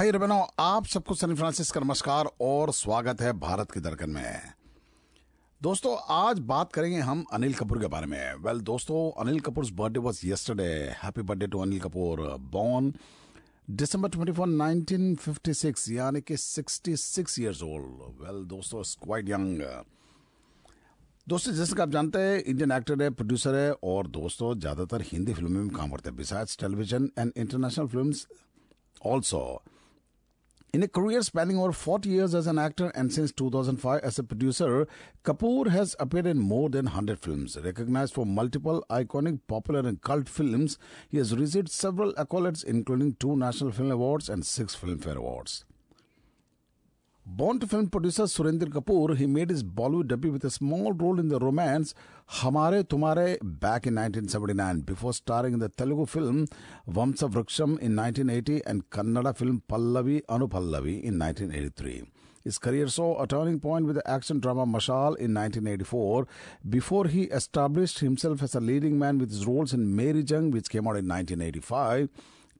भाई बहनों आप सबको सैन फ्रांसिस का नमस्कार और स्वागत है भारत की दरकन में। दोस्तों आज बात करेंगे हम अनिल कपूर के बारे में। वेल well, दोस्तों Anil Kapoor birthday was yesterday happy birthday to Anil Kapoor born December 24 1956 यानी कि 66 इयर्स ओल्ड वेल दोस्तों क्वाइट यंग दोस्तों जैसे कि आप जानते हैं इंडियन एक्टर है प्रोड्यूसर है और दोस्तों ज़्यादातर हिंदी फ़िल्मों में काम करते हैं। Besides television and international films also In a career spanning over 40 years as an actor and since 2005 as a producer, Kapoor has appeared in more than 100 films. Recognized for multiple iconic, popular, and cult films, he has received several accolades, including two National Film Awards and six Filmfare Awards. Born to film producer Surinder Kapoor, he made his Bollywood debut with a small role in the romance Hamare Tumare back in 1979 before starring in the Telugu film Vamsa Vriksham in 1980 and Kannada film Pallavi Anupallavi in 1983. His career saw a turning point with the action drama Mashal in 1984 before he established himself as a leading man with his roles in Meri Jung which came out in 1985,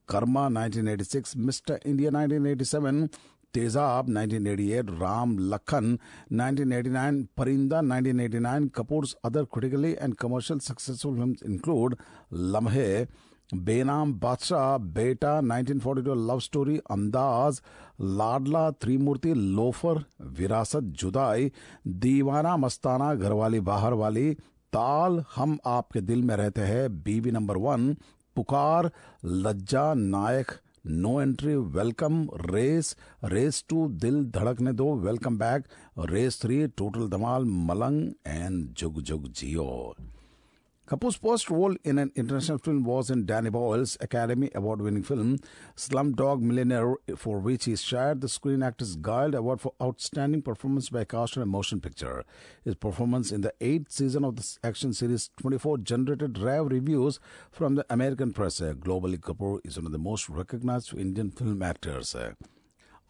Karma 1986, Mr. India 1987, Tezaab 1988, Ram Lakhan 1989, Parinda 1989. Kapoor's other critically and commercial successful films include Lamhe, बेनाम बादशाह बेटा 1942 love story अंदाज लाडला त्रिमूर्ति loafer विरासत जुदाई दीवाना मस्ताना घरवाली बाहर वाली ताल हम आपके दिल में रहते हैं बीबी number one Pukar Lajja Nayak no entry welcome race race two Dil Dhadakne Do welcome back race three total Dhamaal Malang and Jug जुग जियो Kapoor's first role in an international film was in Danny Boyle's Academy Award winning film Slumdog Millionaire, for which he shared the Screen Actors Guild Award for Outstanding Performance by Cast in a Motion Picture. His performance in the eighth season of the action series 24 generated rave reviews from the American press. Globally, Kapoor is one of the most recognized Indian film actors.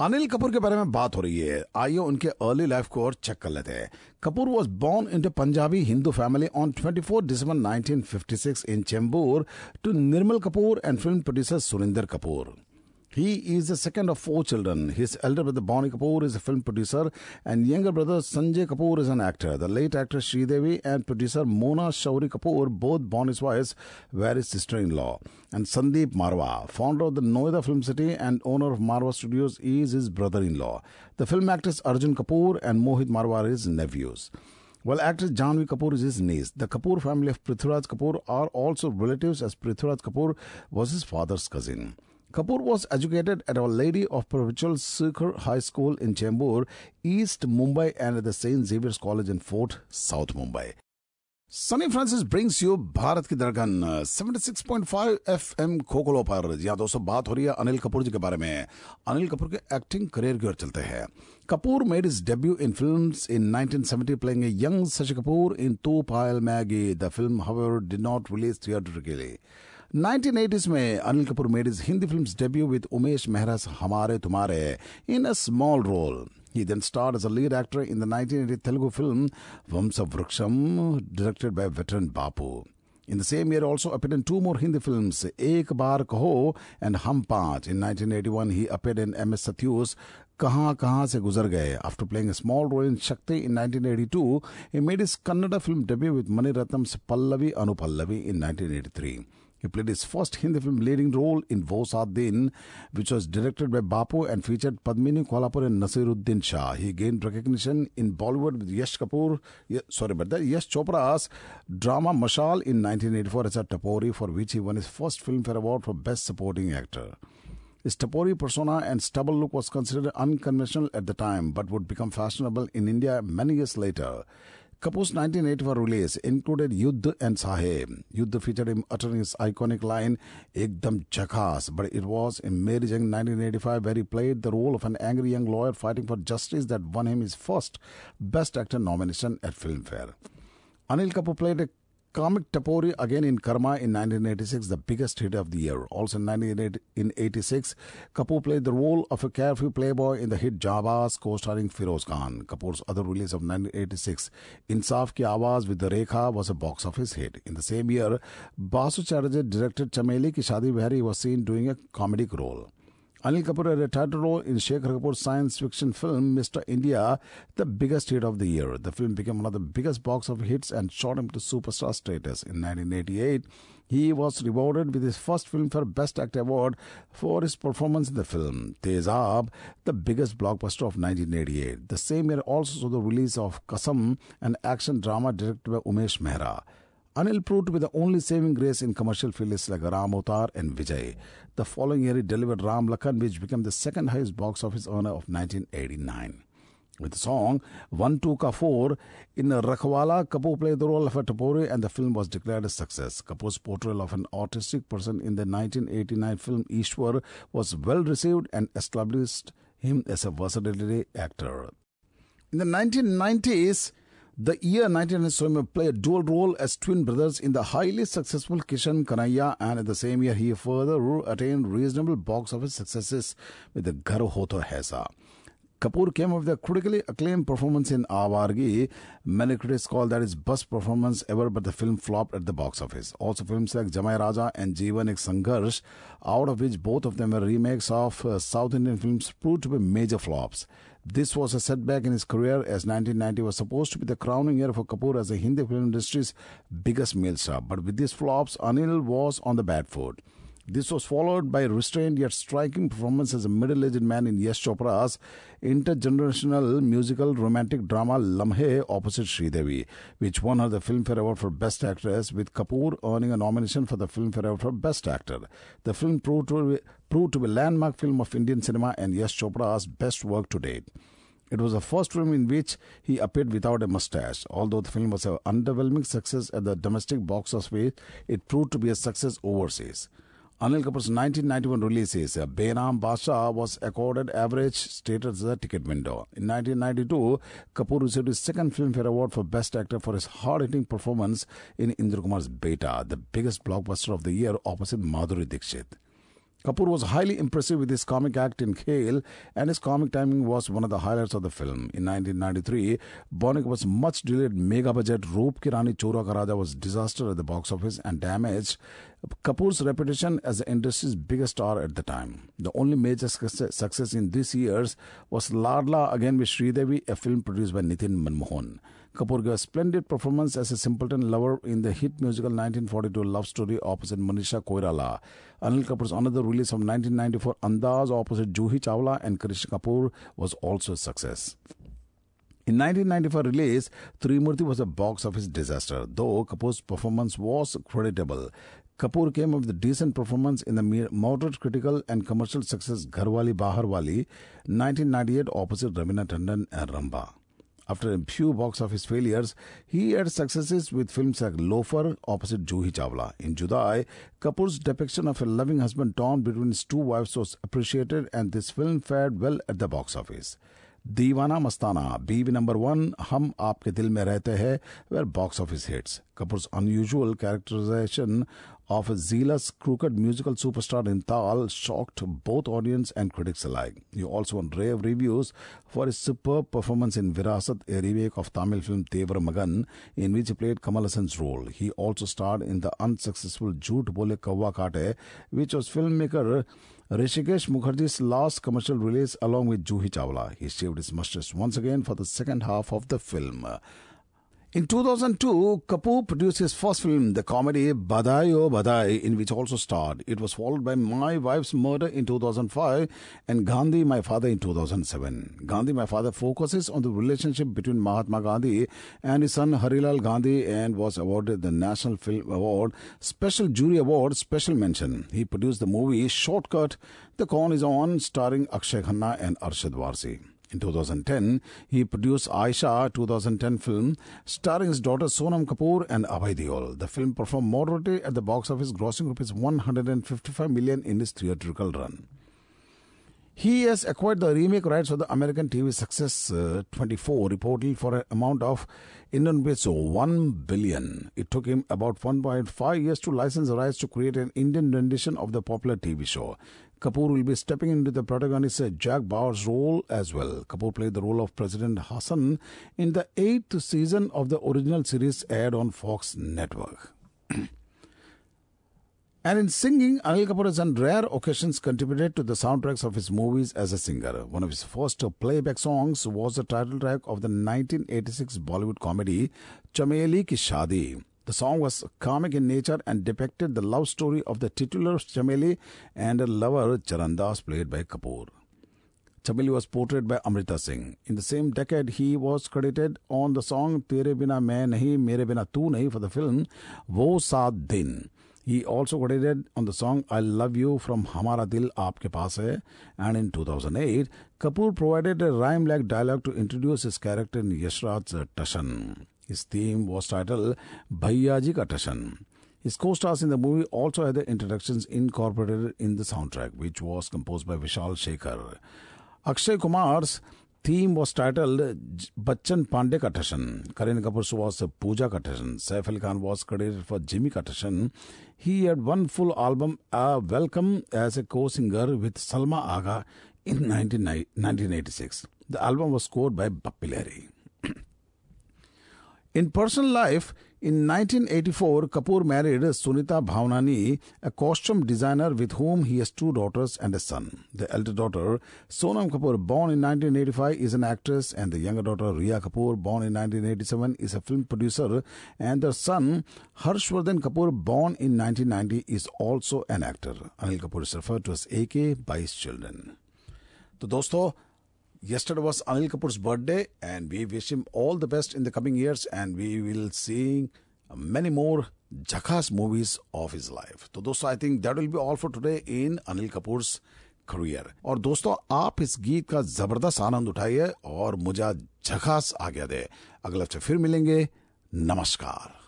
Anil Kapoor के बारे में बात हो रही है। आइए उनके early life को और चेक कर लेते हैं। Kapoor was born in to Punjabi Hindu family on 24 December 1956 in Chembur to Nirmal Kapoor and film producer Surinder Kapoor He is the second of four children. His elder brother Bonnie Kapoor is a film producer and younger brother Sanjay Kapoor is an actor. The late actress Sridevi and producer Mona Shourie Kapoor, both Bonnie's wives, were his sister-in-law. And Sandeep Marwah, founder of the Noida Film City and owner of Marwah Studios, is his brother-in-law. The film actress Arjun Kapoor and Mohit Marwah are his nephews. While actress Janhvi Kapoor is his niece, the Kapoor family of Prithviraj Kapoor are also relatives as Prithviraj Kapoor was his father's cousin. Kapoor was educated at Our Lady of Perpetual Sukhar High School in Chembur, East Mumbai and at the St. Xavier's College in Fort, South Mumbai. Sunny Francis brings you Bharat की धड़कन 76.5 FM खोखलो पर जहाँ दोस्तों बात हो रही है अनिल कपूर जी के बारे में अनिल कपूर के एक्टिंग करियर की ओर चलते हैं Kapoor made is debut in films in 1970 playing young Shashi Kapoor in to Payal Maggi the film however did not release theatrically 1980s में Anil Kapoor made is Hindi films debut with Umesh मेहरा's हमारे तुम्हारे in a small role. He then starred as a lead actor in the 1980 Telugu film Vamsa Vriksham, directed by veteran Bapu. In the same year, also appeared in two more Hindi films, Ek Baar Kaho and Hum Paanch. In 1981, he appeared in M.S. Satyu's कहाँ कहाँ से गुजर गए after playing small role in शक्ति इन 1982 he made his kannada film debut with mani ratnam's pallavi anupallavi in 1983 he played his first Hindi film leading role in Wo Din, which was directed by Bapu and featured Padmini Kolhapure and Naseeruddin Shah. He gained recognition in Bollywood with Yash Kapoor, sorry about that, Yash Chopra's drama Mashal in 1984 as a Tapori, for which he won his first Filmfare Award for Best Supporting Actor. His Tapori persona and stubble look was considered unconventional at the time, but would become fashionable in India many years later. Kapoor's 1984 release included Yuddh and Saheb. Yuddh featured him uttering his iconic line, Ekdam Jhakaas, but it was in Meri Jung 1985 where he played the role of an angry young lawyer fighting for justice that won him his first Best Actor nomination at Filmfare. Anil Kapoor played a comic Tapori again in Karma in 1986, the biggest hit of the year. Also in 1986, Kapoor played the role of a carefree playboy in the hit Janbaaz, co-starring Feroz Khan. Kapoor's other release of 1986, Insaf Ki Awaaz with the Rekha, was a box office hit. In the same year, Basu Chatterjee directed Chameli Ki Shadi he was seen doing a comedic role. Anil Kapoor had a title role in Shekhar Kapur's science fiction film Mr. India, the biggest hit of the year. The film became one of the biggest box office hits and shot him to superstar status. In 1988, he was rewarded with his first Filmfare Best Actor award for his performance in the film Tezab, the biggest blockbuster of 1988. The same year also saw the release of Kasam, an action drama directed by Umesh Mehra. Anil proved to be the only saving grace in commercial films like Ram Avatar and Vijay. The following year, he delivered Ram Lakhan, which became the second highest box office earner of 1989. With the song One Two Ka Four in Rakhwala, Kapoor played the role of a Tapori and the film was declared a success. Kapoor's portrayal of an autistic person in the 1989 film Ishwar was well received and established him as a versatile actor. In the 1990s, the year 1990 saw him play a dual role as twin brothers in the highly successful Kishen Kanhaiya, and in the same year he further attained reasonable box office successes with the Ghar Ho To Aisa. Kapoor came up with a critically acclaimed performance in Awargi. Many critics call that his best performance ever, but the film flopped at the box office. Also, films like Jamai Raja and Jeevan Ek Sangharsh, out of which both of them were remakes of uh, South Indian films, proved to be major flops. This was a setback in his career as 1990 was supposed to be the crowning year for Kapoor as the Hindi film industry's biggest male star. But with these flops, Anil was on the bad foot. This was followed by a restrained yet striking performance as a middle aged man in Yash Chopra's intergenerational musical romantic drama Lamhe opposite Sridevi, which won her the Filmfare Award for Best Actress, with Kapoor earning a nomination for the Filmfare Award for Best Actor. The film proved to, be, proved to be a landmark film of Indian cinema and Yash Chopra's best work to date. It was the first film in which he appeared without a mustache. Although the film was an underwhelming success at the domestic box office, it proved to be a success overseas. Anil Kapoor's 1991 release is uh, Benaam Badshah was accorded average status as a ticket window. In 1992, Kapoor received his second Filmfare Award for Best Actor for his hard-hitting performance in Indra Kumar's Beta, the biggest blockbuster of the year opposite Madhuri Dixit. Kapoor was highly impressive with his comic act in Khel, and his comic timing was one of the highlights of the film. In 1993, Bonik was much delayed mega budget Roop Ki Rani Choron Ka Raja was disaster at the box office and damaged Kapoor's reputation as the industry's biggest star at the time. The only major success in these years was Ladla again with Sridevi, a film produced by Nitin Manmohan. Kapoor gave a splendid performance as a simpleton lover in the hit musical 1942 love story opposite Manisha Koirala. Anil Kapoor's another release of 1994 Andaz opposite Juhi Chawla and Karisma Kapoor was also a success. In 1994 release, Trimurti was a box office disaster, though Kapoor's performance was creditable. Kapoor came up with a decent performance in the moderate critical and commercial success Gharwali Baharwali 1998 opposite Raveena Tandon and Rambha. After a few box office failures, he had successes with films like Loafer opposite Juhi Chawla. In Judai, Kapoor's depiction of a loving husband torn between his two wives was appreciated and this film fared well at the box office. दीवाना Mastana*, बीवी Number One*, *Ham Aapke Dil Mein Rehte हैं were box office hits. Kapoor's unusual characterization of a zealous, crooked musical superstar in Taal shocked both audience and critics alike. He also won rave reviews for his superb performance in Virasat, a remake of Tamil film Thevar Magan, in which he played Kamal Haasan's role. He also starred in the unsuccessful Jhoot Bole Kawwa Kaate, which was filmmaker Hrishikesh Mukherjee's last commercial release along with Juhi Chawla. He shaved his mustache once again for the second half of the film. In 2002, Kapoor produced his first film, the comedy Badhaai Ho Badhaai, in which also starred. It was followed by My Wife's Murder in 2005 and Gandhi, My Father in 2007. Gandhi, My Father focuses on the relationship between Mahatma Gandhi and his son Harilal Gandhi and was awarded the National Film Award Special Jury Award Special Mention. He produced the movie Shortcut, The Con is On, starring Akshaye Khanna and Arshad Warsi. In 2010, he produced Aisha 2010 film starring his daughter Sonam Kapoor and Abhay Deol. The film performed moderately at the box office, grossing rupees 155 million in its theatrical run. He has acquired the remake rights of the American TV Success uh, 24 reportedly for an amount of Indian peso 1 billion. It took him about 1.5 years to license the rights to create an Indian rendition of the popular TV show. Kapoor will be stepping into the protagonist Jack Bauer's role as well. Kapoor played the role of President Hassan in the eighth season of the original series aired on Fox Network. And in singing, Anil Kapoor has on rare occasions contributed to the soundtracks of his movies as a singer. One of his first playback songs was the title track of the 1986 Bollywood comedy Chameli Ki Shadi. The song was comic in nature and depicted the love story of the titular Chameli and her lover Charandas played by Kapoor. Chameli was portrayed by Amrita Singh. In the same decade, he was credited on the song Tere Bina Main Nahi, Mere Bina Tu Nahi for the film Wo Saat Din. He also credited on the song I Love You from Hamara Dil Aapke Paas Hai. And in 2008, Kapoor provided a rhyme-like dialogue to introduce his character in Yashraj's Tashan. His theme was titled Bhaiyaji Ka Tashan. His co-stars in the movie also had their introductions incorporated in the soundtrack, which was composed by Vishal Shekhar. Akshay Kumar's theme was titled Bachchan Pandey Ka Tashan. Kareena Kapoor was Pooja Ka Tashan. Saif Ali Khan was credited for Jimmy Ka Tashan. He had one full album, Welcome, as a co-singer with Salma Agha in 1986. The album was scored by Bappi Lahiri. In personal life, in 1984, Kapoor married Sunita Bhavnani, a costume designer with whom he has two daughters and a son. The elder daughter, Sonam Kapoor, born in 1985, is an actress, and the younger daughter, Rhea Kapoor, born in 1987, is a film producer, and their son, Harshvardhan Kapoor, born in 1990, is also an actor. Anil Kapoor is referred to as AK by his children. So, friends. Yesterday was Anil Kapoor's birthday, and we wish him all the best in the coming years, and we will see many more Jakhas movies of his life. तो दोस्तों I think that will be all for today in Anil Kapoor's career और दोस्तों आप इस गीत का ज़बरदस्त आनंद उठाइए और मुझे झकास आज्ञा दे अगले हफ़्ते फिर मिलेंगे नमस्कार